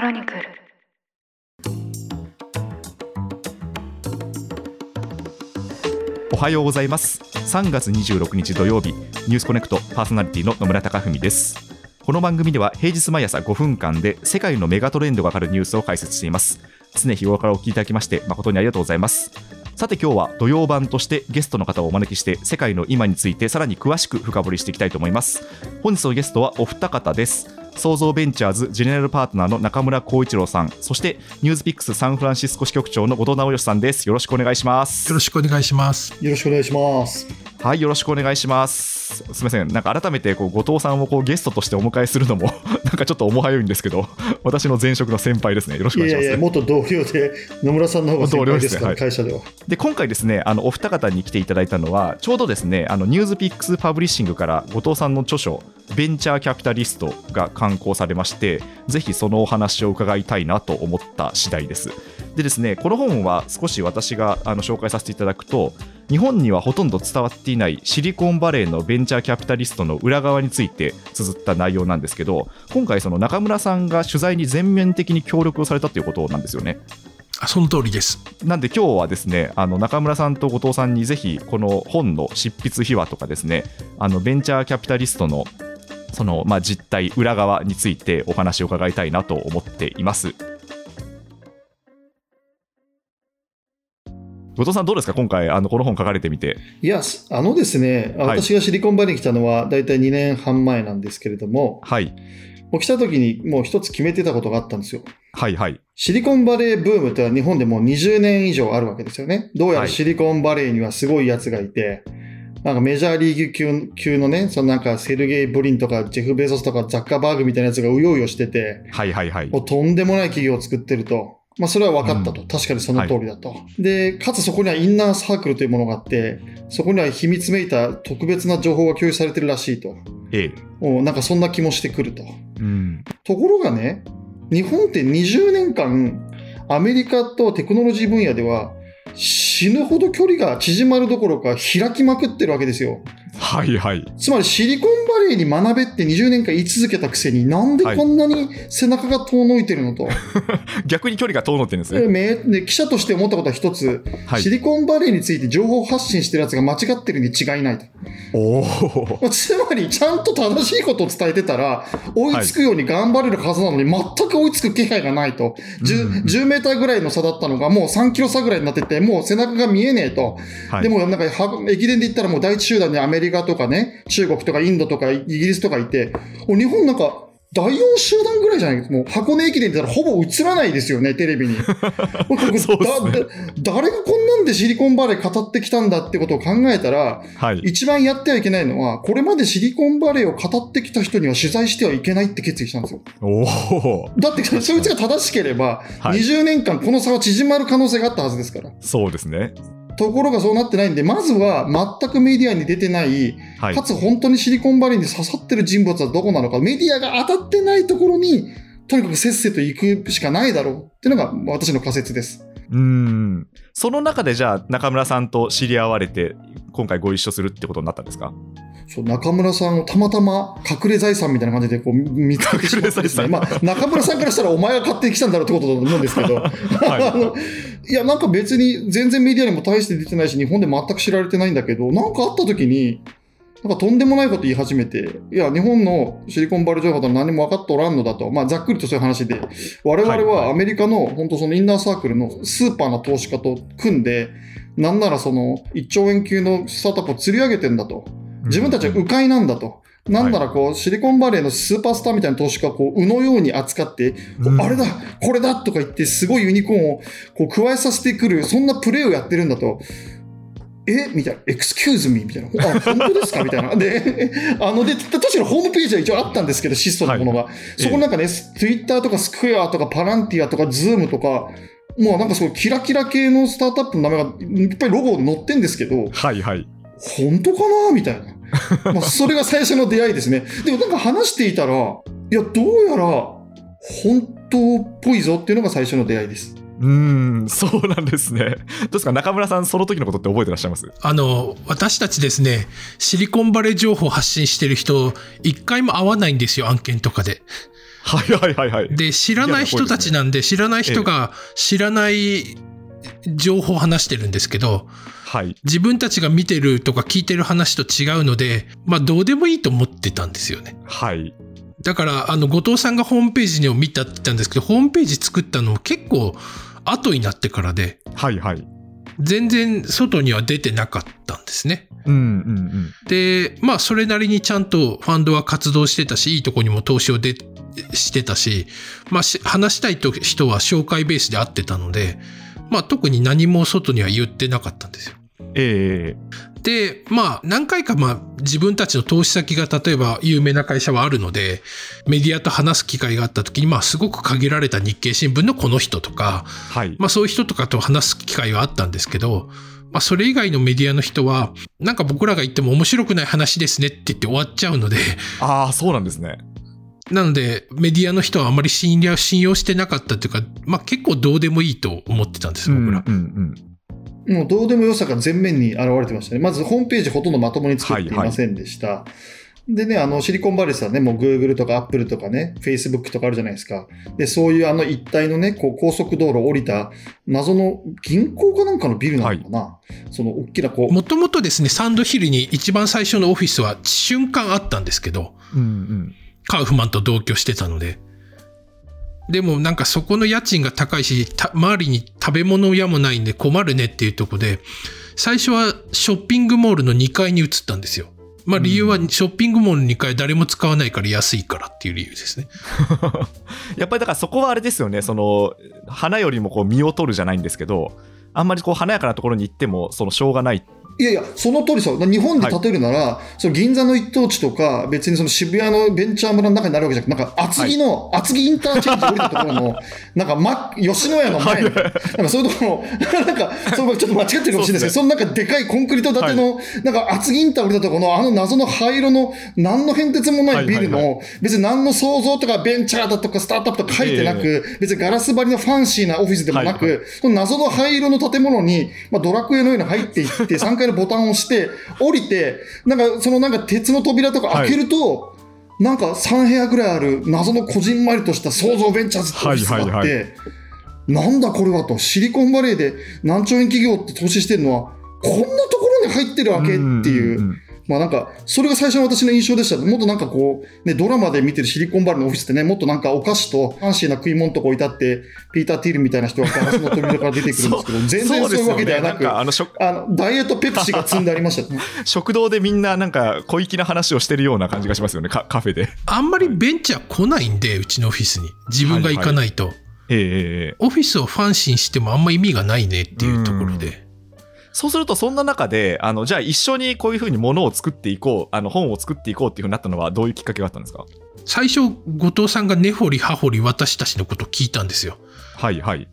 クロニクル。おはようございます。3月26日土曜日ニュースコネクトパーソナリティの野村貴文です。この番組では平日毎朝5分間で世界のメガトレンドがわかるニュースを解説しています。常日頃からお聞きいただきまして誠にありがとうございます。さて今日は土曜版としてゲストの方をお招きして世界の今についてさらに詳しく深掘りしていきたいと思います。本日のゲストはお二方です。創造ベンチャーズジェネラルパートナーの中村幸一郎さんそしてニュースピックスサンフランシスコ支局長の後藤直義さんですよろしくお願いしますよろしくお願いします。よろしくお願いします。はいよろしくお願いします。すみません。なんか改めてこう後藤さんをこうゲストとしてお迎えするのも なんかちょっと面映ゆいんですけど私の前職の先輩ですね。よろしくお願いします。いやいや、元同僚で、野村さんの方が先輩ですから、ね。会社では。で今回ですねあのお二方に来ていただいたのはちょうどですねあのニュースピックスパブリッシングから後藤さんの著書ベンチャーキャピタリストが刊行されましてぜひそのお話を伺いたいなと思った次第です。でですねこの本は少し私があの紹介させていただくと日本にはほとんど伝わっていないシリコンバレーのベンチャーキャピタリストの裏側について綴った内容なんですけど今回その中村さんが取材に全面的に協力をされたということなんですよねあその通りです。なんで今日はですねあの中村さんと後藤さんにぜひこの本の執筆秘話とかですねあのベンチャーキャピタリストのそのまあ実態裏側についてお話を伺いたいなと思っています後藤さんどうですか？今回あのこの本書かれてみて。いや、あのですね、はい。私がシリコンバレーに来たのは、だいたい2年半前なんですけれども、はい。もう来た時にもう一つ決めてたことがあったんですよ。はいはい。シリコンバレーブームってのは日本でもう20年以上あるわけですよね。どうやはい。らシリコンバレーにはすごい奴がいて、なんかメジャーリーグ級級のね、そのなんかセルゲイ・ブリンとかジェフ・ベゾスとかザッカーバーグみたいなやつがうようよしてて、はいはいはい。もうとんでもない企業を作ってると。まあそれは分かったと。うん確かにその通りだと。で、かつそこにはインナーサークルというものがあって、そこには秘密めいた特別な情報が共有されてるらしいと。ええおなんかそんな気もしてくると。うんところがね、日本って20年間、アメリカとテクノロジー分野では死ぬほど距離が縮まるどころか開きまくってるわけですよ。はいはいつまりシリコンバレーに学べって20年間言い続けたくせになんでこんなに背中が遠のいてるのと？逆に距離が遠のってるんですねめで記者として思ったことは一つ、はいシリコンバレーについて情報発信してるやつが間違ってるに違いないと。おお つまり、ちゃんと正しいことを伝えてたら、追いつくように頑張れるはずなのに、全く追いつく気配がないと。10, 10メーターぐらいの差だったのが、もう3キロ差ぐらいになってて、もう背中が見えねえと。はいでも、なんかは、駅伝で言ったらもう第一集団にアメリカとかね、中国とかインドとかイギリスとかいて、日本なんか、第4集団ぐらいじゃない？もう箱根駅伝って言ったらほぼ映らないですよね、テレビに。ね。誰がこんなんでシリコンバレー語ってきたんだってことを考えたら、はい。一番やってはいけないのは、これまでシリコンバレーを語ってきた人には取材してはいけないって決意したんですよ。おおだって、そいつが正しければ、はい。20年間この差は縮まる可能性があったはずですから。そうですねところがそうなってないんで、まずは全くメディアに出てない、はい。かつ本当にシリコンバレーに刺さってる人物はどこなのか、メディアが当たってないところに、とにかくせっせと行くしかないだろう。っていうのが私の仮説です。うーん。その中でじゃあ中村さんと知り合われて今回ご一緒するってことになったんですか？そう中村さんをたまたま隠れ財産みたいな感じでこう見つけてしまってですね、まあ、中村さんからしたらお前が勝手に来たんだろうってことだと思うんですけど、あのいや、なんか別に全然メディアにも大して出てないし、日本で全く知られてないんだけど、なんかあった時に、なんかとんでもないこと言い始めて、いや、日本のシリコンバレー情報とは何も分かっておらんのだと、まあ、ざっくりとそういう話で、我々はアメリカの本当そのインナーサークルのスーパーな投資家と組んで、なんならその1兆円級のスタートアップを釣り上げてんだと。自分たちは迂回なんだと。なんならこう、シリコンバレーのスーパースターみたいな投資家をこう、うのように扱って、あれだ、これだとか言って、すごいユニコーンをこう咥えさせてくる、そんなプレーをやってるんだと。え？みたいな、 excuse me みたいな、あ、本当ですか？みたいな。で、あの、で、確かにホームページは一応あったんですけど、シストのものが。そこになんかね、Twitter とかスクエアとかパランティアとかズームとか、もうなんかそうキラキラ系のスタートアップの名前がいっぱいロゴ載ってんですけど、はいはい本当かなみたいな。まあそれが最初の出会いですね。でもなんか話していたら、いや、どうやら本当っぽいぞっていうのが最初の出会いです。うーんそうなんですねどうですか？中村さんその時のことって覚えてらっしゃいます？あの、私たちですね、シリコンバレー情報を発信してる人、一回も会わないんですよ、案件とかで。はいはいはいはい。で、知らない人たちなんで、知らない人が知らない情報を話してるんですけど、はい。自分たちが見てるとか聞いてる話と違うので、まあどうでもいいと思ってたんですよね。はい。だから、あの、後藤さんがホームページを見たって言ったんですけど、ホームページ作ったのも結構後になってからで、はいはい。全然外には出てなかったんですね。うんうんうん。で、まあそれなりにちゃんとファンドは活動してたし、いいとこにも投資をでしてたし、まあし話したいと人は紹介ベースで会ってたので、まあ特に何も外には言ってなかったんですよ。ええで、まあ、何回か、まあ、自分たちの投資先が、例えば、有名な会社はあるので、メディアと話す機会があった時に、まあ、すごく限られた日経新聞のこの人とか、はい。まあ、そういう人とかと話す機会はあったんですけど、まあ、それ以外のメディアの人は、なんか僕らが言っても面白くない話ですねって言って終わっちゃうので、ああ、そうなんですね。なので、メディアの人はあまり信用信用してなかったというか、まあ、結構どうでもいいと思ってたんです、僕ら。うんうんもうどうでもよさが全面に現れてましたね。まずホームページほとんどまともに作っていませんでした。でね、あの、シリコンバレーさんね、もう Google とか Apple とかね、Facebook とかあるじゃないですか。で、そういうあの一帯のね、こう高速道路を降りた謎の銀行かなんかのビルなのかな、その大きなこう、もともとですね、サンドヒルに一番最初のオフィスは瞬間あったんですけど、うん。うんうん。カウフマンと同居してたので。でもなんかそこの家賃が高いし、た周りに食べ物屋もないんで困るねっていうとこで、最初はショッピングモールの2階に移ったんですよ。まあ理由はショッピングモールの2階誰も使わないから安いからっていう理由ですね。やっぱりだからそこはあれですよね、その、花よりもこう実を取るじゃないんですけど、あんまりこう華やかなところに行っても、そのしょうがない。いやいや、その通りさ、日本で例えるなら、その銀座の一等地とか、別にその渋谷のベンチャー村の中になるわけじゃなくて、なんか厚木の、厚木インターチェンジ降りたところの、なんか、ま、吉野家の前。に、なんかそういうところの、なんか、それちょっと間違ってるかもしれないですけど、そのなんかでかいコンクリート建ての、なんか厚木インター降りたところの、あの謎の灰色の、何の変哲もないビルはいはい。の、別に何の創造とかベンチャーだとかスタートアップとか書いてなく、別にガラス張りのファンシーなオフィスでもなく、はいはその謎の灰色の建物に、まあ、ドラクエのように入っていって、3階のボタンを押して、降りて、なんか、そのなんか鉄の扉とか開けると、なんか3部屋ぐらいある謎のこじんまりとした創造ベンチャーズってオフィスがあって、はいはい。なんだこれはと、シリコンバレーで何兆円企業って投資してるのは、こんなところに入ってるわけっていう。んんんまあなんか、それが最初の私の印象でした。もっとなんかこう、ね、ドラマで見てるシリコンバレーのオフィスってね、もっとなんかお菓子とファンシーな食い物とか置いてあって、ピーター・ティールみたいな人がガラスの扉から出てくるんですけど、全然そういうわけではなく、ねんかあの食あの、ダイエットペプシが積んでありましたね。食堂でみんななんか小粋な話をしてるような感じがしますよね、カカフェで。あんまりベンチャー来ないんで、うちのオフィスに。自分が行かないと。ええええオフィスをファンシーにしてもあんま意味がないねっていうところで。そうすると、そんな中で、あのじゃあ一緒にこういうふうにものを作っていこう、あの本を作っていこうっていうふうになったのは、どういうきっかけがあったんですか？最初、後藤さんが根掘り葉掘り私たちのことを聞いたんですよ。はいはい。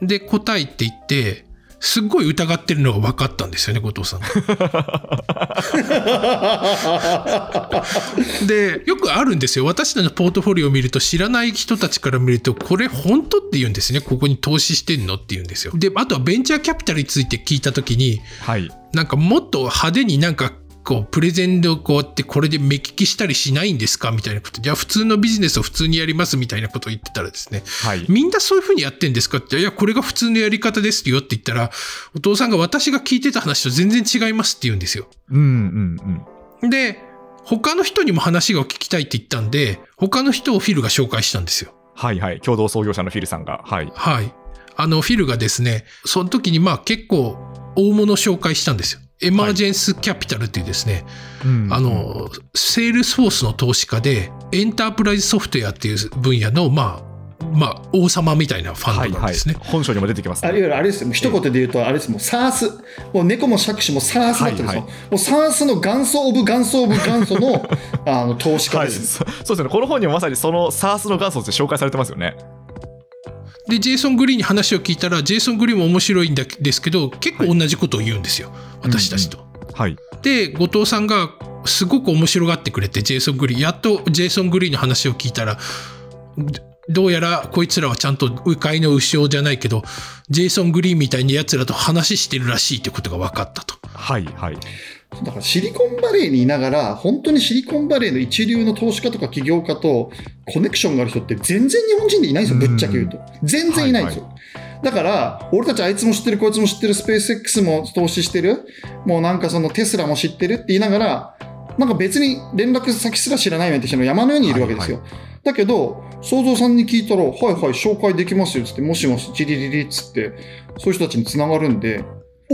で、答えって言って、すっごい疑ってるのが分かったんですよね、後藤さん。で、よくあるんですよ。私たちのポートフォリオを見ると、知らない人たちから見ると、これ本当って言うんですね。ここに投資してんのって言うんですよ。で、あとはベンチャーキャピタルについて聞いたときに、はい。なんかもっと派手になんかこうプレゼンでこうやってこれで目利きしたりしないんですかみたいなこと。じゃあ普通のビジネスを普通にやりますみたいなことを言ってたらですね。はい。みんなそういうふうにやってんですか？って、いや、これが普通のやり方ですよって言ったら、お父さんが私が聞いてた話と全然違いますって言うんですよ。うんうんうん。で、他の人にも話が聞きたいって言ったんで、他の人をフィルが紹介したんですよ。はいはい。共同創業者のフィルさんが。はい。はい。あの、フィルがですね、その時にまあ結構大物を紹介したんですよ。エマージェンスキャピタルっていうですね、うんあ、の、セールスフォースの投資家で、エンタープライズソフトウェアっていう分野の、まあ、まあ、王様みたいなファはいはいンドなんですね。。本書にも出てきますあいわね。ゆるあれですよ、一言で言うと、あれです、もう SARS、もう猫も杓子も SARS になってるんですよ。はいはいもう SARS の元祖オブ元祖オブ元祖の あの投資家はい、です。そそうですよね。この本にもまさにその SARS の元祖として紹介されてますよね。で、ジェイソン・グリーンに話を聞いたら、ジェイソン・グリーンも面白いんだですけど、結構同じことを言うんですよ。私たちと。はい。で、後藤さんがすごく面白がってくれて、ジェイソン・グリーン、やっとジェイソン・グリーンの話を聞いたら、どうやらこいつらはちゃんと迂回の牛尾じゃないけど、ジェイソン・グリーンみたいに奴らと話してるらしいってことが分かったと。はいはい。だからシリコンバレーにいながら、本当にシリコンバレーの一流の投資家とか起業家とコネクションがある人って全然日本人でいないんですよ、ぶっちゃけ言うと。全然いないんですよ。だから、俺たちあいつも知ってる、こいつも知ってる、スペース X も投資してる、もうなんかそのテスラも知ってるって言いながら、なんか別に連絡先すら知らないなんて人の山のようにいるわけですよ。だけど、創造さんに聞いたら、はいはい、紹介できますよっつって、もしもし、チリリリっつって、そういう人たちに繋がるんで、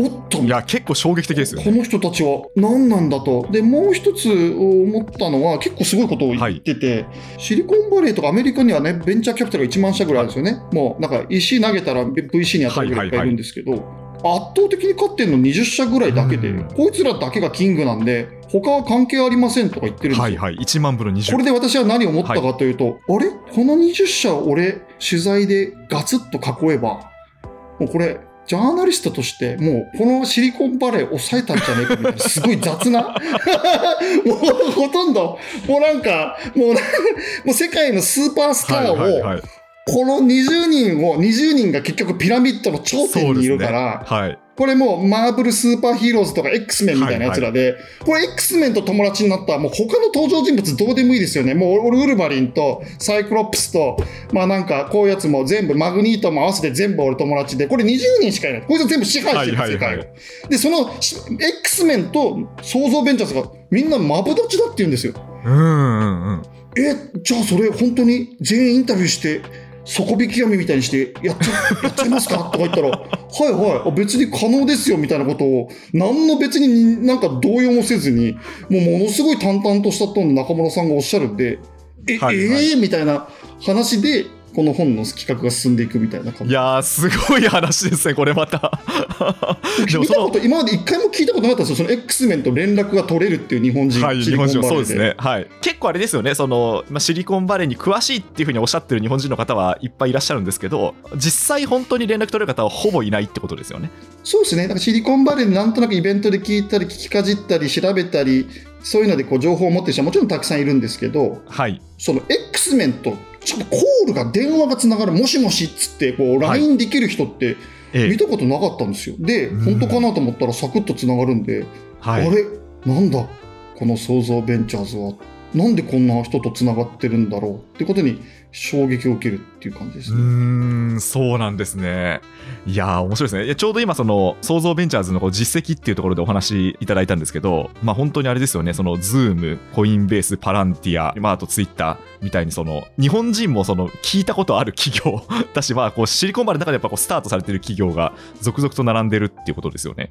おっと。いや結構衝撃的ですよね。この人たちは何なんだと。で、もう一つ思ったのは、結構すごいことを言ってて、シリコンバレーとかアメリカにはね、ベンチャーキャピタルが1万社ぐらいあるんですよね。もう、なんか石投げたら VC に当たるぐらいいるんですけど、圧倒的に勝ってるの20社ぐらいだけで、うん。こいつらだけがキングなんで、他は関係ありませんとか言ってるんですよ。はいはい。1万部の20これで私は何を思ったかというと、あれ？この20社俺取材でガツッと囲えば、もうこれ、ジャーナリストとして、もうこのシリコンバレー抑えたんじゃねえかみたいな、すごい雑な、もうほとんど、もうなんか、もう、もう世界のスーパースターを、この20人を、20人が結局ピラミッドの頂点にいるから、はいこれもうマーブルスーパーヒーローズとか X メンみたいなやつらで、これ X メンと友達になったらもう他の登場人物どうでもいいですよね。もう俺ウルヴァリンとサイクロプスと、まあなんかこういうやつも全部マグニートも合わせて全部俺友達で、これ20人しかいない。こいつは全部支配してるはいはいはい界を。で、そのし X メンと創造ベンチャーズがみんなマブダチだって言うんですよ。うんうんうんえ、じゃあそれ本当に全員インタビューして、底引き網みたいにしてやっちゃ、やっちゃいますか？とか言ったら、はいはい。あ、別に可能ですよみたいなことを、何の別になんか動揺もせずに、もうものすごい淡々としたトーンで中村さんがおっしゃるんで、え、はいはい。えー？みたいな話で、この本の企画が進んでいくみたいな感じ。いやーすごい話ですねこれまたでもその見たこと、今まで一回も聞いたことなかったんですよ。その X メンと連絡が取れるっていう日本人、はい、日本人そうですね、はい、結構あれですよねその、まあ、シリコンバレーに詳しいっていうふうにおっしゃってる日本人の方はいっぱいいらっしゃるんですけど実際本当に連絡取れる方はほぼいないってことですよねそうですね。なんかシリコンバレーでなんとなくイベントで聞いたり、聞きかじったり、調べたり、そういうのでこう情報を持ってる人はもちろんたくさんいるんですけど、はいその X メンとコールが電話がつながる、もしもしっつってこうはい。LINE できる人ってええ。見たことなかったんですよ。で、うん。本当かなと思ったらサクッとつながるんで、はい。あれ？なんだ？この創造ベンチャーズは。なんでこんな人とつながってるんだろう？ってことに衝撃を受けるっていう感じですね。ーんそうなんですね。いやー面白いですね。いやちょうど今その創造ベンチャーズのこう実績っていうところでお話いただいたんですけどまあ本当にあれですよね。そのズームコインベースパランティア、まあ、あとツイッターみたいにその日本人もその聞いたことある企業だしまあこうシリコンバレーの中でやっぱこうスタートされてる企業が続々と並んでるっていうことですよね。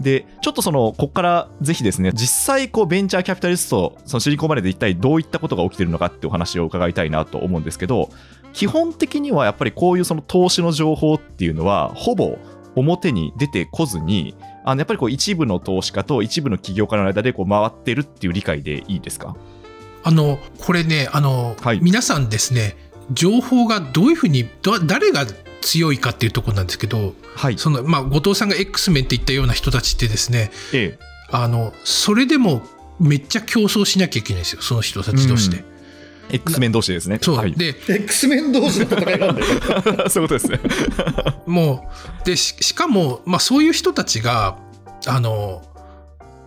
でちょっとそのここからぜひですね実際こうベンチャーキャピタリストそのシリコンバレーで一体どういったことが起きてるのかってお話を伺いたいなと思うんですけど基本的にはやっぱりこういうその投資の情報っていうのはほぼ表に出てこずにあのやっぱりこう一部の投資家と一部の起業家の間でこう回ってるっていう理解でいいですか？あの、これね、あの、はい。皆さんですね、情報がどういうふうに、ど誰が強いかっていうところなんですけど、はいその、まあ、後藤さんが X メンって言ったような人たちってですね、ええあの、それでもめっちゃ競争しなきゃいけないんですよ、その人たちとして。X メン同士ですねそう。はい、で、X メン同士の戦いなんで。そういうことですね もう、で、ししかも、まあ、そういう人たちが、あの、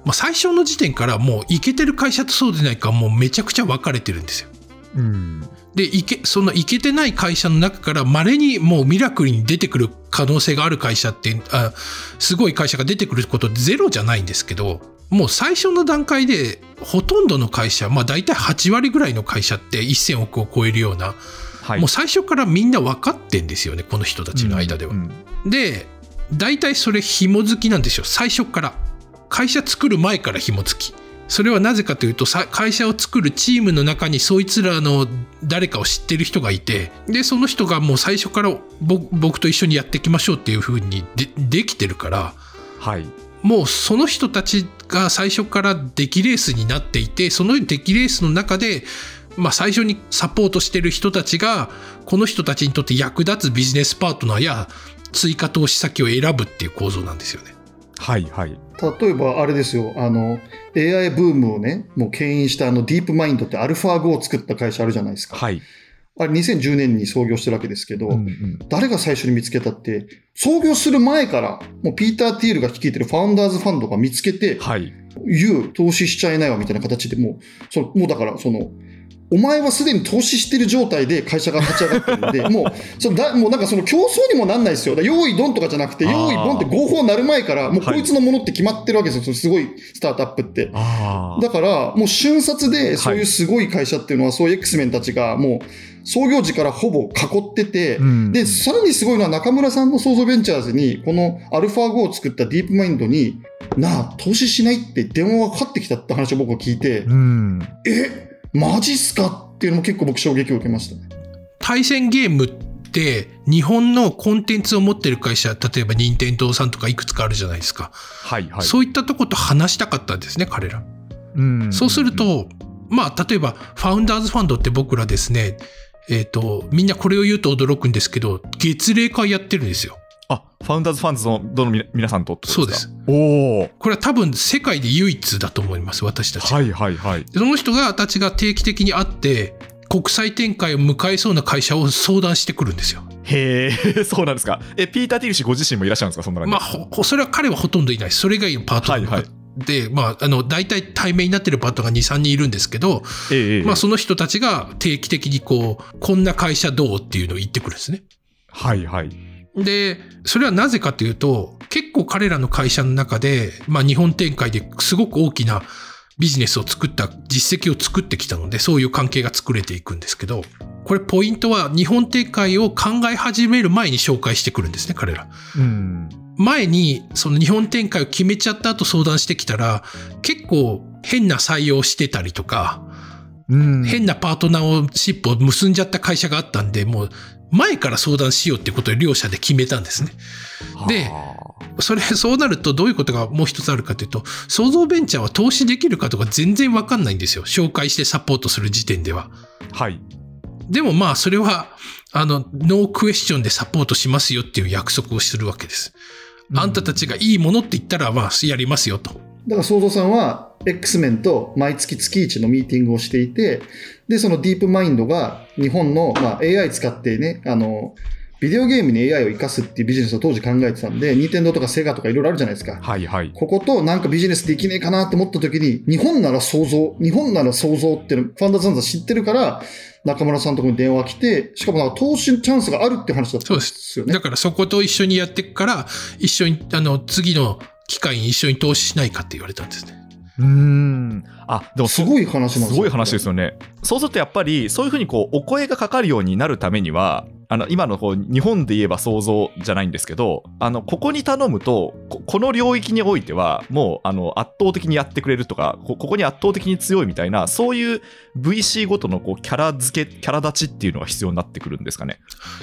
まあ、最初の時点からもう、いけてる会社とそうでないか、もうめちゃくちゃ分かれてるんですよ。うんで、いけ、そのいけてない会社の中から稀にもうミラクルに出てくる可能性がある会社って、あすごい会社が出てくることゼロじゃないんですけど、もう最初の段階でほとんどの会社、まあ大体8割ぐらいの会社って1000億を超えるような、はいもう最初からみんな分かってんですよね、この人たちの間では。うんで、大体それ紐付きなんですよ、最初から。会社作る前から紐付き。それはなぜかというと、さ会社を作るチームの中にそいつらの誰かを知ってる人がいて、で、その人がもう最初から僕僕と一緒にやっていきましょうっていう風にでできてるから、はいもうその人たちが最初から出来レースになっていて、その出来レースの中で、まあ最初にサポートしてる人たちが、この人たちにとって役立つビジネスパートナーや追加投資先を選ぶっていう構造なんですよね。はいはい例えばあれですよ、あの、AI ブームをね、もう牽引したあのディープマインドってアルファ5を作った会社あるじゃないですか。はいあれ2010年に創業してるわけですけど、うんうん誰が最初に見つけたって、創業する前から、もうピーター・ティールが率いてるファウンダーズファンドが見つけて、はい。言う、投資しちゃいないわみたいな形でもう、そのもうだから、その、お前はすでに投資してる状態で会社が立ち上がってるんで、もう、そのだもうなんかその競争にもなんないですよ。用意ドンとかじゃなくて、用意ドンって合法になる前から、もうはいこいつのものって決まってるわけですよ。そのすごいスタートアップって。あだから、もう瞬殺で、そういうすごい会社っていうのは、そういう X メンたちが、もう、創業時からほぼ囲ってて、うんで、さらにすごいのは中村さんの創造ベンチャーズに、このアルファ5を作ったディープマインドに、なあ、投資しないって電話がかかってきたって話を僕は聞いて、うん。え、マジっすか？っていうのも結構僕衝撃を受けましたね。対戦ゲームって日本のコンテンツを持ってる会社例えば任天堂さんとかいくつかあるじゃないですか、はいはい。そういったとこと話したかったんですね彼ら、うん。そうする、とまあ例えばファウンダーズファンドって僕らですねえっ、とみんなこれを言うと驚くんですけど月例会やってるんですよあ、ファウンダーズファンズのどのみ皆さんとってことですか？そうおお。これは多分世界で唯一だと思います私たち、はいはいはい。その人がたちが定期的に会って国際展開を迎えそうな会社を相談してくるんですよへえ、そうなんですか。え、ピーター・ティル氏ご自身もいらっしゃるんですか、そんな。まあ、それは彼はほとんどいない。それ以外のパートナーの方はいはで、まあ、あの、大体対面になってるパートが2、3人いるんですけど、ええええまあ、その人たちが定期的にこう、こんな会社どうっていうのを言ってくるんですね。はいはい。で、それはなぜかというと、結構彼らの会社の中で、まあ、日本展開ですごく大きなビジネスを作った、実績を作ってきたので、そういう関係が作れていくんですけど、これポイントは日本展開を考え始める前に紹介してくるんですね、彼ら。うん。前にその日本展開を決めちゃった後相談してきたら結構変な採用してたりとか、うん。変なパートナーシップを結んじゃった会社があったんでもう前から相談しようってことで両者で決めたんですね。ではそれそうなるとどういうことがもう一つあるかというと創造ベンチャーは投資できるかとか全然わかんないんですよ紹介してサポートする時点では。あはい。でもまあそれはあのノークエスチョンでサポートしますよっていう約束をするわけです。あんたたちがいいものって言ったら、まあ、やりますよと。だから、創造さんは、X メンと毎月月1のミーティングをしていて、で、そのディープマインドが日本の、まあ、AI 使ってね、あの、ビデオゲームに AI を活かすっていうビジネスを当時考えてたんで、ニンテンドーとかセガとかいろいろあるじゃないですか。はいはい。こことなんかビジネスできねえかなと思った時に、日本なら想像、日本なら想像っていうの、ファンダーズファンズは知ってるから、中村さんのところに電話が来て、しかもなんか投資チャンスがあるって話だったんですよねだ。からそこと一緒にやっていくから、一緒に、あの、次の機会に一緒に投資しないかって言われたんですね。うーん。あ、でもすごい話なんですすごい話ですよね。そうするとやっぱり、そういうふうにこう、お声がかかるようになるためには、あの、今のこう、日本で言えば想像じゃないんですけど、あの、ここに頼むと、ここの領域においては、もう、あの、圧倒的にやってくれるとか、こここに圧倒的に強いみたいな、そういう VC ごとのこう、キャラ付け、キャラ立ちっていうのが必要になってくるんですかね。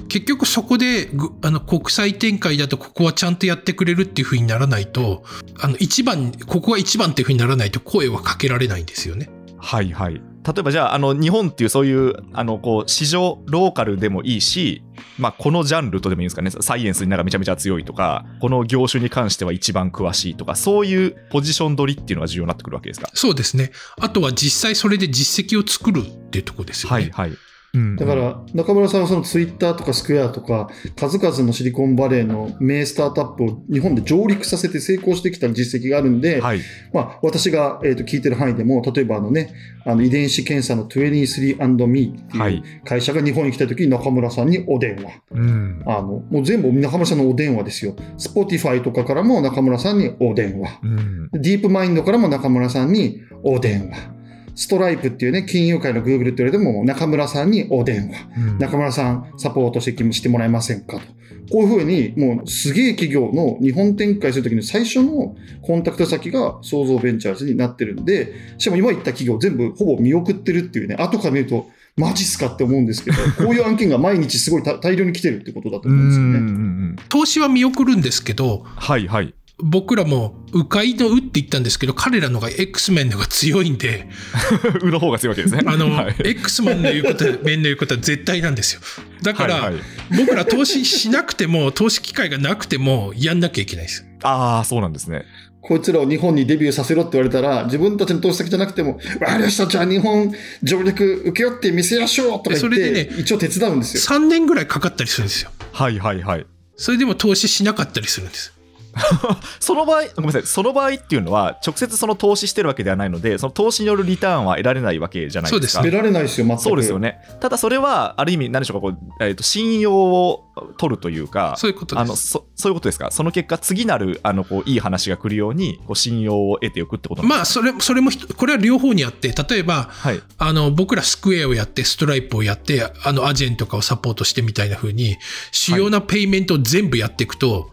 結局そこで、ぐあの、国際展開だとここはちゃんとやってくれるっていう風にならないと、あの、一番、ここは一番っていう風にならないと声はかけられないんですよね。はいはい。例えばじゃあ、あの、日本っていうそういう、あの、こう、市場、ローカルでもいいし、まあ、このジャンルとでもいいんですかね、サイエンスになんかめちゃめちゃ強いとか、この業種に関しては一番詳しいとか、そういうポジション取りっていうのが重要になってくるわけですか？そうですね。あとは実際それで実績を作るっていうところですよね。はいはい。うんだか、ら、中村さんはそのツイッターとかスクエアとか、数々のシリコンバレーの名スタートアップを日本で上陸させて成功してきた実績があるんで、はい。まあ、私が、えー、と聞いてる範囲でも、例えばあのね、あの遺伝子検査の 23andMe ってはいいう会社が日本に来た時に中村さんにお電話。うん。あの、もう全部中村さんのお電話ですよ。Spotify とかからも中村さんにお電話。うん。ディープマインドからも中村さんにお電話。ストライプっていうね、金融界の Google って言われても中村さんにお電話。うん中村さん、サポートしてしてもらえませんかと。こういうふうに、もうすげえ企業の日本展開するときの最初のコンタクト先が創造ベンチャーズになってるんで、しかも今言った企業全部ほぼ見送ってるっていうね、後から見ると、マジっすかって思うんですけど、こういう案件が毎日すごい大大量に来てるってことだとうん思うんですよね。うんうん投資は見送るんですけど、はいはい。僕らも迂回の「う」って言ったんですけど彼らのが X メンのが強いんで うの方が強いわけですね。あの、はい X メンの言うこと面の言うことは絶対なんですよだから、はいはい僕ら投資しなくても投資機会がなくてもやんなきゃいけないですああ、そうなんですね。こいつらを日本にデビューさせろって言われたら、自分たちの投資先じゃなくても、わかりました、じゃあ日本上陸受け負って見せやしょうとか言そって、れでね一応手伝うんですよ。3年ぐらいかかったりするんですよ。はいはいはい。それでも投資しなかったりするんです。その場合、ごめんなさい、その場合っていうのは、直接その投資してるわけではないので、その投資によるリターンは得られないわけじゃないですか。そう出られないですよ、全く。そうですよね。ただそれは、ある意味、何でしょうか、こうえーと信用を取るというか、そういうことあのです。そそういうことですか、その結果、次なるあのこういい話が来るように、こう信用を得ておくってことまあ、ですそれ、それもこれは両方にあって、例えば、か、はい、あの、僕らスクエアをやって、ストライプをやって、あの、アジェンとかをサポートしてみたいな風に、主要なペイメントを全部やっていくと、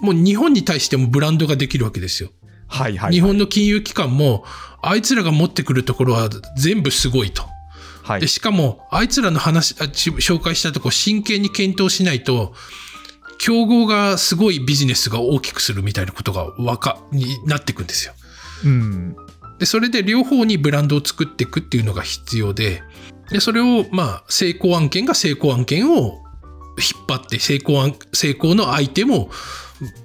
もう日本に対してもブランドができるわけですよ。はい、はい、日本の金融機関も、あいつらが持ってくるところは全部すごいと。はいで、しかも、あいつらの話、あち紹介したとこ真剣に検討しないと、競合がすごいビジネスが大きくするみたいなことがわか、になっていくんですよ。うん、で、それで両方にブランドを作っていくっていうのが必要で、で、それを、まあ、成功案件が成功案件を引っ張って、成功案、成功の相手も、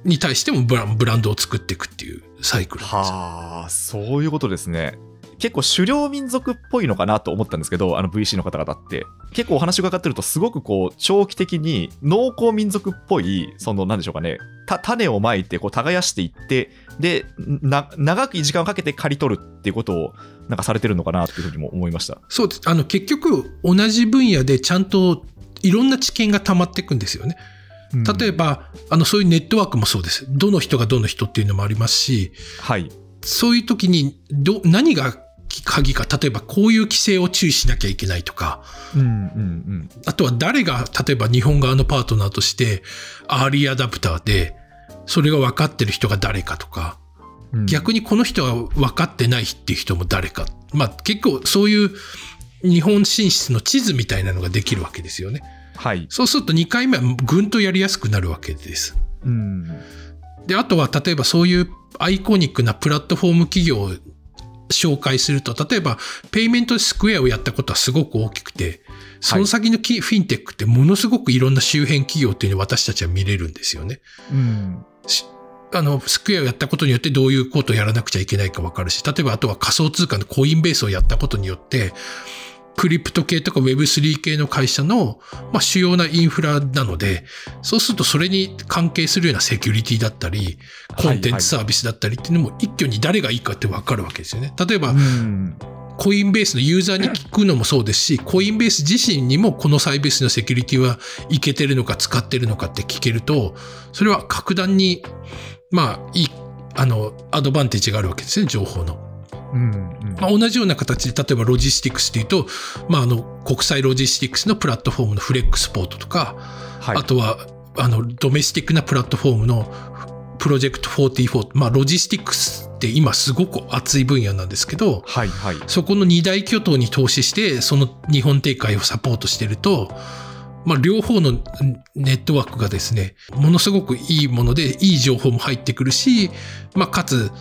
に対してもブランブランドを作っていくっていうサイクルなんですよ。はあ、そういうことですね。結構狩猟民族っぽいのかなと思ったんですけど、あの VC の方々って。結構お話伺ってると、すごくこう、長期的に農耕民族っぽい、その、なんでしょうかね、た種をまいて、こう、耕していって、で、な、長い時間をかけて刈り取るっていうことを、なんかされてるのかなっていうふうにも思いました。そうです。あの、結局、同じ分野でちゃんといろんな知見が溜まっていくんですよね。例えば、ば、あの、そういうネットワークもそうです。どの人がどの人っていうのもありますし、はい。そういう時に、ど、何が鍵か、例えばこういう規制を注意しなきゃいけないとか、うんうんうん。あとは誰が、例えば日本側のパートナーとして、アーリーアダプターで、それが分かってる人が誰かとか、うん逆にこの人は分かってないっていう人も誰か。まあ結構そういう日本進出の地図みたいなのができるわけですよね。はい。そうすると2回目はぐんとやりやすくなるわけです。うん。で、あとは例えばそういうアイコニックなプラットフォーム企業を紹介すると、例えばペイメントスクエアをやったことはすごく大きくて、その先のキフィンテックってものすごくいろんな周辺企業っていうのを私たちは見れるんですよね。うん。しあの、スクエアをやったことによってどういうことをやらなくちゃいけないか分かるし、例えばあとは仮想通貨のコインベースをやったことによって、クリプト系とか Web3 系の会社の、まあ、主要なインフラなので、そうするとそれに関係するようなセキュリティだったり、コンテンツサービスだったりっていうのも一挙に誰がいいかって分かるわけですよね。例えば、うん。コインベースのユーザーに聞くのもそうですし、コインベース自身にもこのサービスのセキュリティはいけてるのか使ってるのかって聞けると、それは格段に、まあ、いい、あの、アドバンテージがあるわけですね、情報の。うんうんまあ、同じような形で、例えばロジスティクスというと、まあ、あの、国際ロジスティクスのプラットフォームのフレックスポートとか、はいあとは、あの、ドメスティックなプラットフォームのプロジェクト44、まあ、ロジスティクスって今すごく熱い分野なんですけど、はいはい。そこの二大巨頭に投資して、その日本展開をサポートしてると、まあ、両方のネットワークがですね、ものすごくいいもので、いい情報も入ってくるし、まあ、かつ、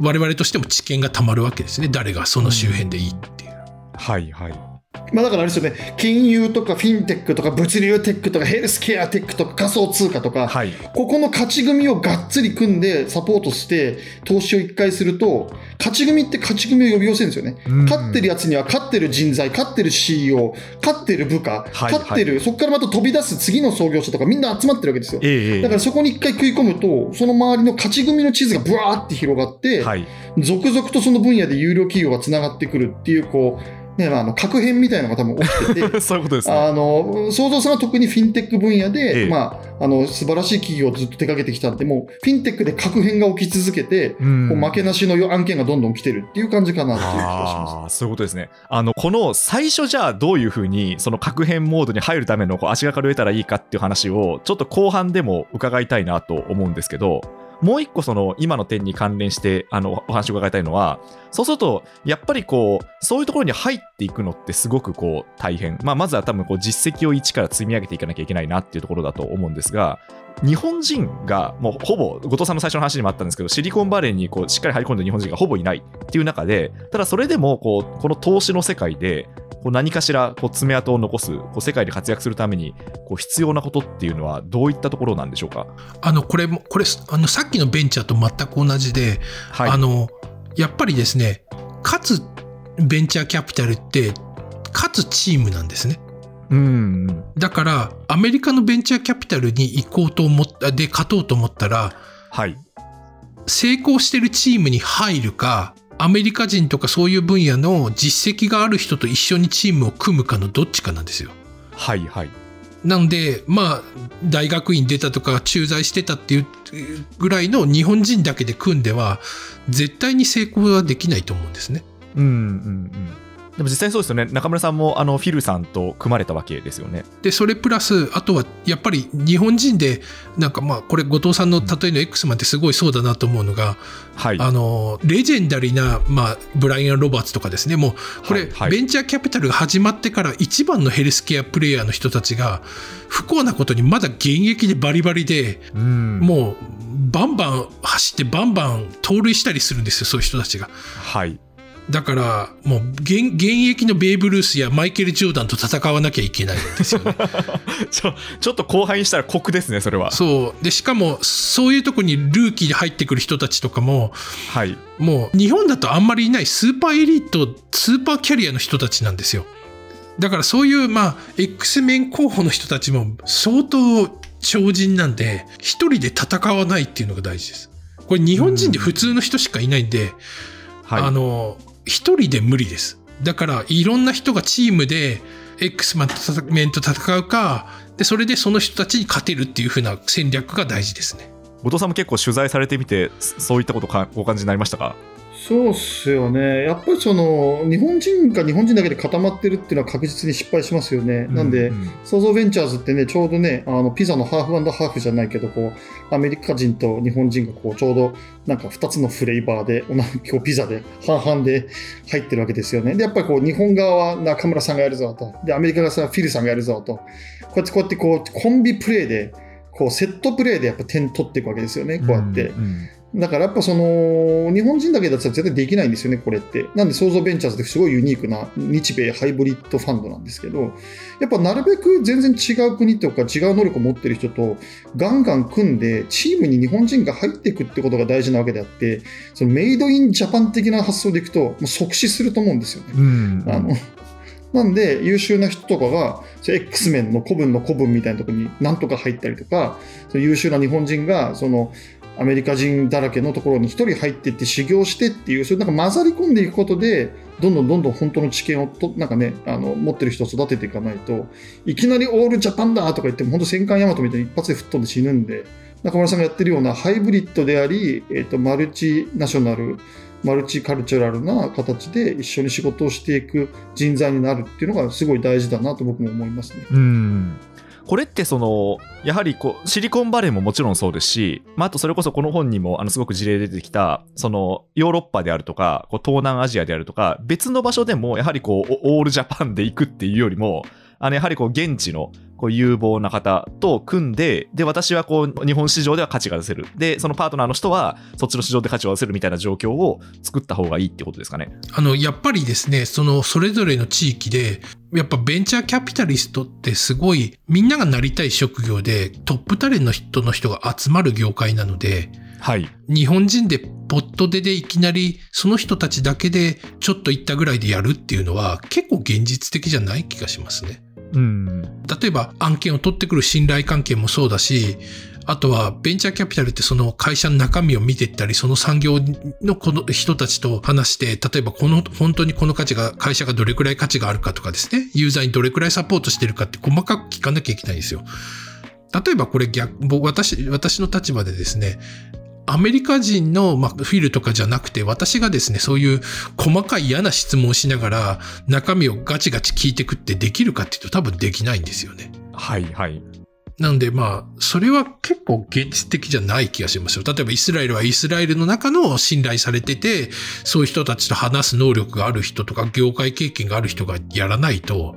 我々としても知見がたまるわけですね。誰がその周辺でいいっていう。はいはい。まあだからあれですよね、金融とかフィンテックとか物流テックとかヘルスケアテックとか仮想通貨とか、はい。ここの勝ち組をがっつり組んでサポートして投資を一回すると、勝ち組って勝ち組を呼び寄せるんですよね。うん勝ってるやつには勝ってる人材、勝ってる CEO、勝ってる部下、はい勝ってる、そこからまた飛び出す次の創業者とかみんな集まってるわけですよ。ええだからそこに一回食い込むと、その周りの勝ち組の地図がブワーって広がって、はい。続々とその分野で有料企業がつながってくるっていう、こう、ね、まあ、あの、核変みたいなのが多分起きてて、そういうことですね。あの、創造さんは特にフィンテック分野で、ええまあ、あの、素晴らしい企業をずっと手掛けてきたんで、もう、フィンテックで核変が起き続けて、うん負けなしの案件がどんどん来てるっていう感じかなっていう気がします。そういうことですね。あの、この最初じゃあどういうふうに、その核変モードに入るためのこう足がかりを得たらいいかっていう話を、ちょっと後半でも伺いたいなと思うんですけど、もう一個その今の点に関連してあのお話を伺いたいのは、そうすると、やっぱりこう、そういうところに入っていくのってすごくこう大変。まあ、まずは多分こう実績を一から積み上げていかなきゃいけないなっていうところだと思うんですが、日本人がもうほぼ、後藤さんの最初の話にもあったんですけど、シリコンバレーにこうしっかり入り込んだ日本人がほぼいないっていう中で、ただそれでもこうこの投資の世界で、こう何かしらこう爪痕を残すこう世界で活躍するためにこう必要なことっていうのはどういったところなんでしょうか？あのこれもこれあのさっきのベンチャーと全く同じで、はい。あのやっぱりですねかつベンチャーキャピタルってかつチームなんですね。うんうん。だからアメリカのベンチャーキャピタルに行こうと思ったで勝とうと思ったらはい。成功してるチームに入るかアメリカ人とかそういう分野の実績がある人と一緒にチームを組むかのどっちかなんですよ。はいはいなのでまあ大学院出たとか駐在してたっていうぐらいの日本人だけで組んでは絶対に成功はできないと思うんですね。うんうんうんでも実際そうですよね。中村さんもあのフィルさんと組まれたわけですよね。でそれプラスあとはやっぱり日本人でなんかまあこれ後藤さんの例えの X マンってすごいそうだなと思うのが、はい。あのレジェンダリーな、まあ、ブライアン・ロバーツとかですね。もうこれ、はいはい。ベンチャーキャピタルが始まってから一番のヘルスケアプレイヤーの人たちが不幸なことにまだ現役でバリバリでうん。もうバンバン走ってバンバン盗塁したりするんですよそういう人たちが。はいだからもう現現役のベーブ・ルースやマイケル・ジョーダンと戦わなきゃいけないんですよね。ちょちょっと後輩にしたら酷ですねそれは。そう。でしかもそういうとこにルーキーで入ってくる人たちとかもはい。もう日本だとあんまりいないスーパーエリートスーパーキャリアの人たちなんですよ。だからそういうまあ X メン候補の人たちも相当超人なんで一人で戦わないっていうのが大事です。これ日本人で普通の人しかいないんで、はい。あの一人で無理です。だからいろんな人がチームで X マンと戦うかでそれでその人たちに勝てるっていう風な戦略が大事ですね。後藤さんも結構取材されてみてそそういったことかご感じになりましたか？そうっすよね。やっぱりその、日本人が日本人だけで固まってるっていうのは確実に失敗しますよね。なんで、うん創造ベンチャーズってね、ちょうどね、あのピザのハーフハーフじゃないけど、こう、アメリカ人と日本人がこう、ちょうどなんか2つのフレーバーで、同じこうピザで半々で入ってるわけですよね。で、やっぱりこう、日本側は中村さんがやるぞと。で、アメリカ側はフィルさんがやるぞと。こうやってこうやってこう、コンビプレーで、こう、セットプレーでやっぱ点取っていくわけですよね、こうやって。んだからやっぱその日本人だけだったら絶対できないんですよね、これって。なんで創造ベンチャーズってすごいユニークな日米ハイブリッドファンドなんですけど、やっぱなるべく全然違う国とか違う能力を持ってる人とガンガン組んでチームに日本人が入っていくってことが大事なわけであって、そのメイドインジャパン的な発想でいくともう即死すると思うんですよね。うんあのなんで優秀な人とかが X メンの古文の古文みたいなところになんとか入ったりとか優秀な日本人がそのアメリカ人だらけのところに一人入っていって修行してっていうそういうなんか混ざり込んでいくことでどんどんどんどん本当の知見をとなんかねあの持ってる人を育てていかないといきなりオールジャパンだとか言っても本当戦艦ヤマトみたいに一発で吹っ飛んで死ぬんで中村さんがやってるようなハイブリッドであり、えー、とマルチナショナルマルチカルチュラルな形で一緒に仕事をしていく人材になるっていうのがすごい大事だなと僕も思いますね。うんこれってそのやはりこうシリコンバレーももちろんそうですし、まあ、あとそれこそこの本にもあのすごく事例出てきたそのヨーロッパであるとかこう東南アジアであるとか別の場所でもやはりこうオールジャパンで行くっていうよりもあのやはりこう現地のこう有望な方と組んでで私はこう日本市場では価値が出せるでそのパートナーの人はそっちの市場で価値を出せるみたいな状況を作った方がいいってことですかね。あの、やっぱりですね、その、それぞれの地域で、やっぱベンチャーキャピタリストってすごい、みんながなりたい職業で、トップタレントの人の人が集まる業界なので、はい、日本人でポットででいきなり、その人たちだけでちょっと行ったぐらいでやるっていうのは、結構現実的じゃない気がしますね。うん例えば案件を取ってくる信頼関係もそうだし、あとはベンチャーキャピタルってその会社の中身を見ていったり、その産業のこの人たちと話して、例えばこの、本当にこの価値が、会社がどれくらい価値があるかとかですね、ユーザーにどれくらいサポートしてるかって細かく聞かなきゃいけないんですよ。例えばこれ逆、僕私、私の立場でですね、アメリカ人の、まあ、フィルとかじゃなくて、私がですね、そういう細かい嫌な質問をしながら、中身をガチガチ聞いてくってできるかっていうと多分できないんですよね。はいはいなのでまあ、それは結構現実的じゃない気がしますよ。例えばイスラエルはイスラエルの中の信頼されてて、そういう人たちと話す能力がある人とか、業界経験がある人がやらないと、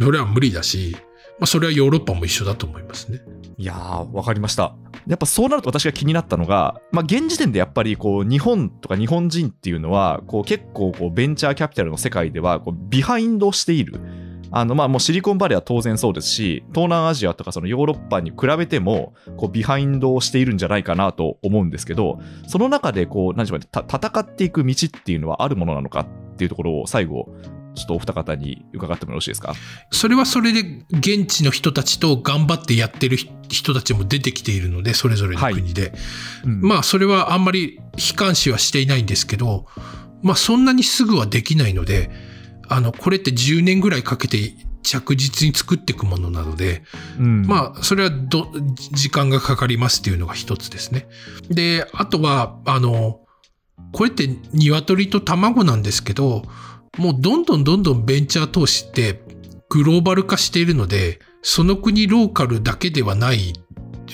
それは無理だし、まあそれはヨーロッパも一緒だと思いますね。いやー、わかりました。やっぱそうなると私が気になったのが、まあ、現時点でやっぱりこう日本とか日本人っていうのはこう結構こうベンチャーキャピタルの世界ではこうビハインドしている。あのまあもうシリコンバレーは当然そうですし、東南アジアとかそのヨーロッパに比べてもこうビハインドをしているんじゃないかなと思うんですけど、その中でこう何でしょうね、戦っていく道っていうのはあるものなのかっていうところを最後、ちょっとお二方に伺ってもよろしいですか？それはそれで現地の人たちと頑張ってやってる人たちも出てきているので、それぞれの国で。はいうん、まあ、それはあんまり悲観視はしていないんですけど、まあ、そんなにすぐはできないので、あの、これって10年ぐらいかけて着実に作っていくものなので、うん、まあ、それはど、時間がかかりますっていうのが一つですね。で、あとは、あの、これって鶏と卵なんですけど、もうどんどんどんどんベンチャー投資ってグローバル化しているので、その国ローカルだけではない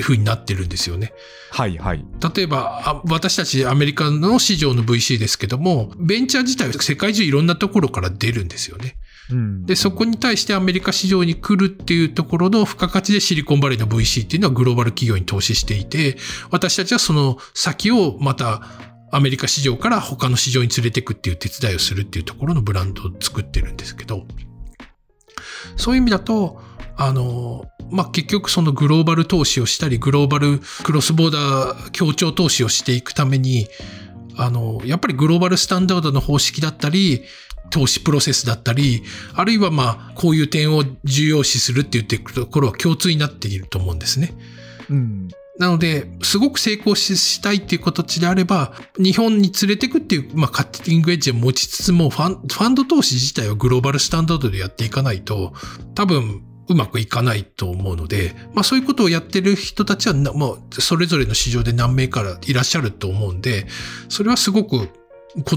風になってるんですよね。はいはい。例えば、私たちアメリカの市場の VC ですけども、ベンチャー自体は世界中いろんなところから出るんですよね。うん、で、そこに対してアメリカ市場に来るっていうところの付加価値でシリコンバレーの VC っていうのはグローバル企業に投資していて、私たちはその先をまたアメリカ市場から他の市場に連れていくっていう手伝いをするっていうところのブランドを作ってるんですけど、そういう意味だと、あの、まあ、結局そのグローバル投資をしたり、グローバルクロスボーダー協調投資をしていくために、あの、やっぱりグローバルスタンダードの方式だったり、投資プロセスだったり、あるいはまあ、こういう点を重要視するって言っていくところは共通になっていると思うんですね。うん。なので、すごく成功したいっていう形であれば、日本に連れてくっていう、まあ、カッティングエッジを持ちつつも、ファン、ファンド投資自体はグローバルスタンダードでやっていかないと、多分、うまくいかないと思うので、まあそういうことをやってる人たちは、もうそれぞれの市場で何名からいらっしゃると思うんで、それはすごく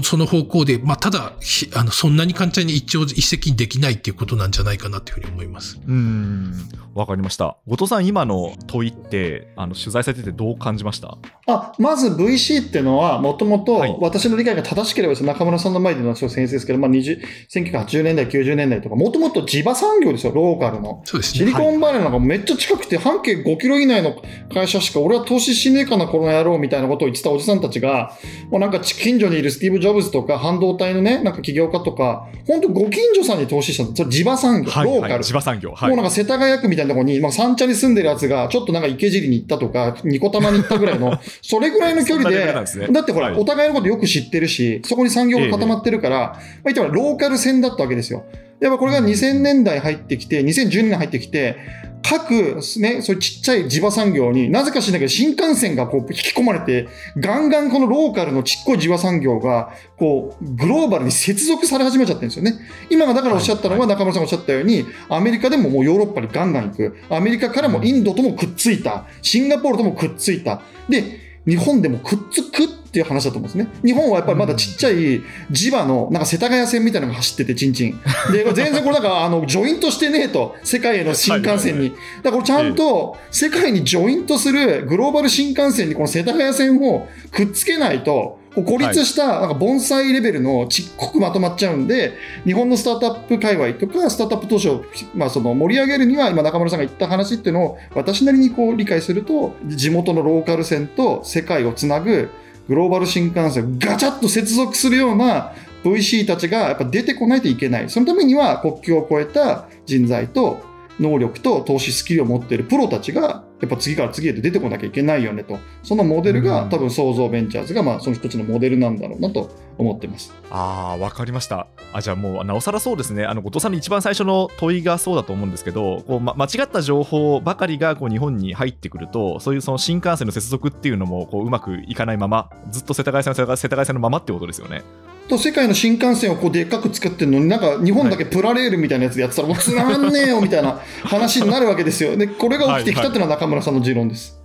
その方向で、まあ、ただ、あの、そんなに簡単に一朝一夕にできないっていうことなんじゃないかなというふうに思います。うん。わかりました。後藤さん、今の問いって、あの、取材されててどう感じました？あ、まず VC っていうのは、もともと、私の理解が正しければです、中村さんの前での先生ですけど、まあ、20、1980年代、90年代とか、もともと地場産業ですよ、ローカルの。そうですね。シリコンバレーなんかめっちゃ近くて、半径5キロ以内の会社しか、俺は投資しねえかな、この野郎みたいなことを言ってたおじさんたちが、もうなんか近所にいるスティーブ・ジョブズとか、半導体のね、なんか起業家とか、本当ご近所さんに投資したんそれ地場産業、はい、ローカル。地場産業。はい、もうなんか世田谷区みたいなところに、まあ三茶に住んでるやつが、ちょっとなんか池尻に行ったとか、ニコ玉に行ったぐらいの、それぐらいの距離で、ね、だってほら、はい、お互いのことよく知ってるし、そこに産業が固まってるから、えまあ言ったらローカル線だったわけですよ。やっぱこれが2000年代入ってきて、2012年入ってきて、各、ね、そういうちっちゃい地場産業になぜか知らないけど、新幹線がこう引き込まれて、ガンガンこのローカルのちっこい地場産業が、こう、グローバルに接続され始めちゃってるんですよね。今がだからおっしゃったのは、中村さんがおっしゃったように、アメリカでももうヨーロッパにガンガン行く。アメリカからもインドともくっついた。シンガポールともくっついた。で、日本でもくっつくっていう話だと思うんですね。日本はやっぱりまだちっちゃい地場の、なんか世田谷線みたいなのが走ってて、ちんちん。で、全然これなんか、あの、ジョイントしてねえと、世界への新幹線に。だからこれちゃんと、世界にジョイントするグローバル新幹線にこの世田谷線をくっつけないと、孤立した、なんか盆栽レベルのちっこくまとまっちゃうんで、日本のスタートアップ界隈とか、スタートアップ投資を、まあその盛り上げるには、今中村さんが言った話っていうのを、私なりにこう理解すると、地元のローカル線と世界をつなぐグローバル新幹線をガチャッと接続するような VC たちがやっぱ出てこないといけない。そのためには国境を越えた人材と能力と投資スキルを持っているプロたちがやっぱ次から次へと出てこなきゃいけないよねと。そのモデルが、多分創造ベンチャーズが、まあ、その一つのモデルなんだろうなと思ってます。ああ、わかりました。あ、じゃあもう、なおさらそうですね。あの、後藤さんの一番最初の問いがそうだと思うんですけど、こう、ま、間違った情報ばかりが、こう、日本に入ってくると、そういうその新幹線の接続っていうのも、こう、うまくいかないまま、ずっと世田谷線の世田谷線のままってことですよね。と世界の新幹線をこうでっかく作ってるのになんか日本だけプラレールみたいなやつでやってたらもうつながんねえよみたいな話になるわけですよ。でこれが起きてきたっていうのは中村さんの持論です。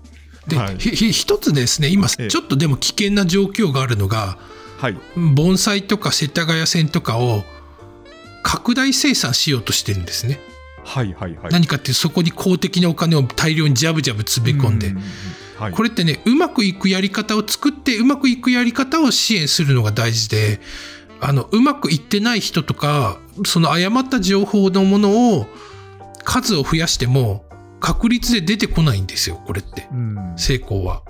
で、はい、一つですね今ちょっとでも危険な状況があるのが、はい、盆栽とか世田谷線とかを拡大生産しようとしてるんですね。はいはいはい、何かってそこに公的なお金を大量にジャブジャブ詰め込んで。はい、これってねうまくいくやり方を作ってうまくいくやり方を支援するのが大事であのうまくいってない人とかその誤った情報のものを数を増やしても確率で出てこないんですよ、これって。うん成功は。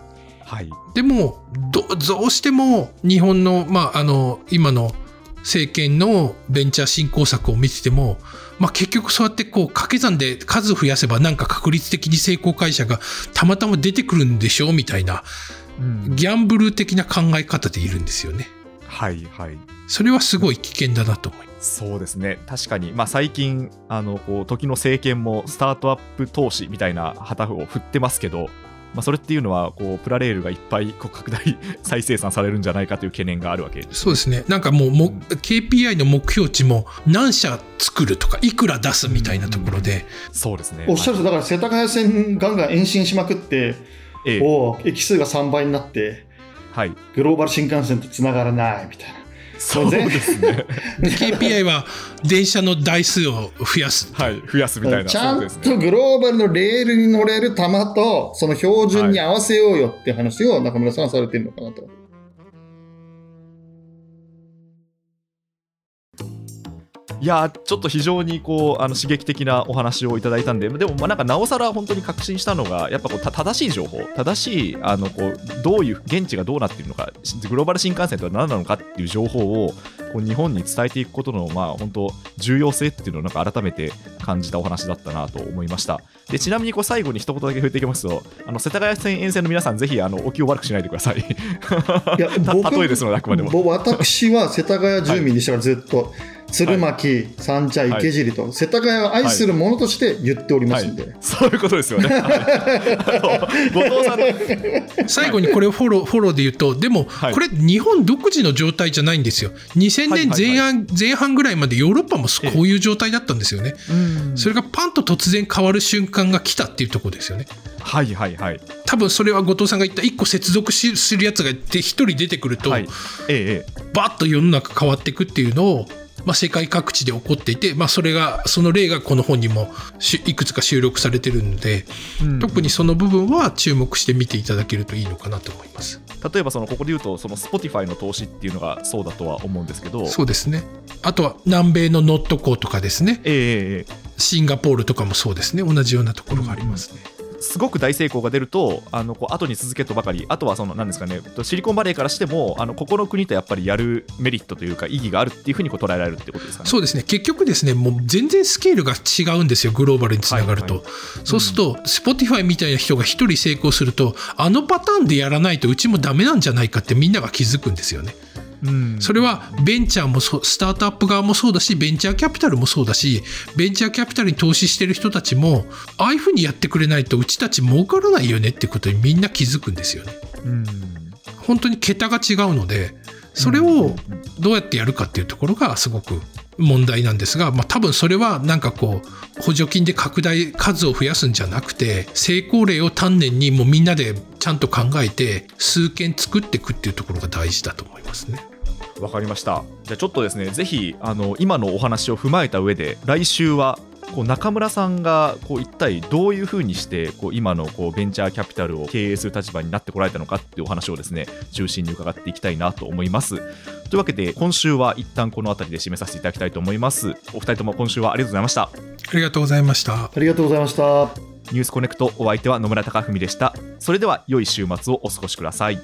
はいでも、どどうしても日本の、まあ、あの、今の政権のベンチャー振興策を見てても、まあ、結局そうやってこう掛け算で数増やせばなんか確率的に成功会社がたまたま出てくるんでしょうみたいなうんギャンブル的な考え方でいるんですよね。はいはいそれはすごい危険だなと思います。そうですね確かに、まあ、最近あのこう時の政権もスタートアップ投資みたいな旗を振ってますけど、まあ、それっていうのはこうプラレールがいっぱいこう拡大再生産されるんじゃないかという懸念があるわけです。そうですね。なんかもうも KPI の目標値も何社作るとかいくら出すみたいなところで、そうですね。おっしゃるとだから世田谷線ガンガン延伸しまくって、ええ。おう駅数が3倍になってはい。グローバル新幹線とつながらないみたいなそうですね で KPI は電車の台数を増やす。はい増やすみたいなちゃんですねとグローバルのレールに乗れる玉とその標準に合わせようよって話を中村さんはされてるのかなと。いいやちょっと非常にこうあの刺激的なお話をいただいたんででもまあなんかなおさら本当に確信したのがやっぱこう正しい情報正しいあのこうどういう現地がどうなっているのかグローバル新幹線とは何なのかっていう情報をこう日本に伝えていくことのまあ本当重要性っていうのをなんか改めて感じたお話だったなと思いました。でちなみにこう最後に一言だけ触れていきますとあの世田谷線沿線の皆さんぜひあのお気を悪くしないでください。いや た例えですのであくまでも。ぼ私は世田谷住民でしたからずっと、鶴巻、三茶、池尻と、世田谷を愛するものとして言っておりますんで、そういうことですよね。後藤さんの。最後にこれをフォロー、フォローで言うと、でも、はい。これ日本独自の状態じゃないんですよ。2000年前はい半、前半ぐらいまでヨーロッパもええ。こういう状態だったんですよね。それがパンと突然変わる瞬間が来たっていうところですよね。はいはいはい。多分それは後藤さんが言った1個接続しするやつが1人出てくると、はい、ええええ、バッと世の中変わっていくっていうのを、まあ、世界各地で起こっていて、まあ、それがその例がこの本にもしいくつか収録されてるので、うん特にその部分は注目して見ていただけるといいのかなと思います。例えばそのここで言うとその Spotify の投資っていうのがそうだとは思うんですけど、そうですね。あとは南米のノットコーとかですね。えええええシンガポールとかもそうですね。同じようなところがありますね。えすごく大成功が出るとあのこう後に続けとばかりあとはそのなんですかねシリコンバレーからしてもあのここの国とやっぱりやるメリットというか意義があるっていうふうにこう捉えられるってことですかね？そうですね。結局ですね、もう全然スケールが違うんですよ。グローバルにつながると。はいそうすると、Spotify みたいな人が一人成功すると、あのパターンでやらないとうちもダメなんじゃないかってみんなが気づくんですよね。うんそれはベンチャーもそう、スタートアップ側もそうだし、ベンチャーキャピタルもそうだし、ベンチャーキャピタルに投資してる人たちも、ああいうふうにやってくれないとうちたち儲からないよねってことにみんな気づくんですよね。うん本当に桁が違うので、それをどうやってやるかっていうところがすごく問題なんですが、まあ、多分それはなんかこう補助金で拡大数を増やすんじゃなくて成功例を丹念にもうみんなでちゃんと考えて数件作っていくっていうところが大事だと思いますね。わかりました。じゃあちょっとですね、ぜひあの今のお話を踏まえた上で、来週はこう中村さんがこう一体どういうふうにしてこう今のこうベンチャーキャピタルを経営する立場になってこられたのかっていうお話をですね中心に伺っていきたいなと思います。というわけで今週は一旦この辺りで締めさせていただきたいと思います。お二人とも今週はありがとうございました。ありがとうございました。ありがとうございました。ニュースコネクトお相手は野村貴文でした。それでは良い週末をお過ごしください。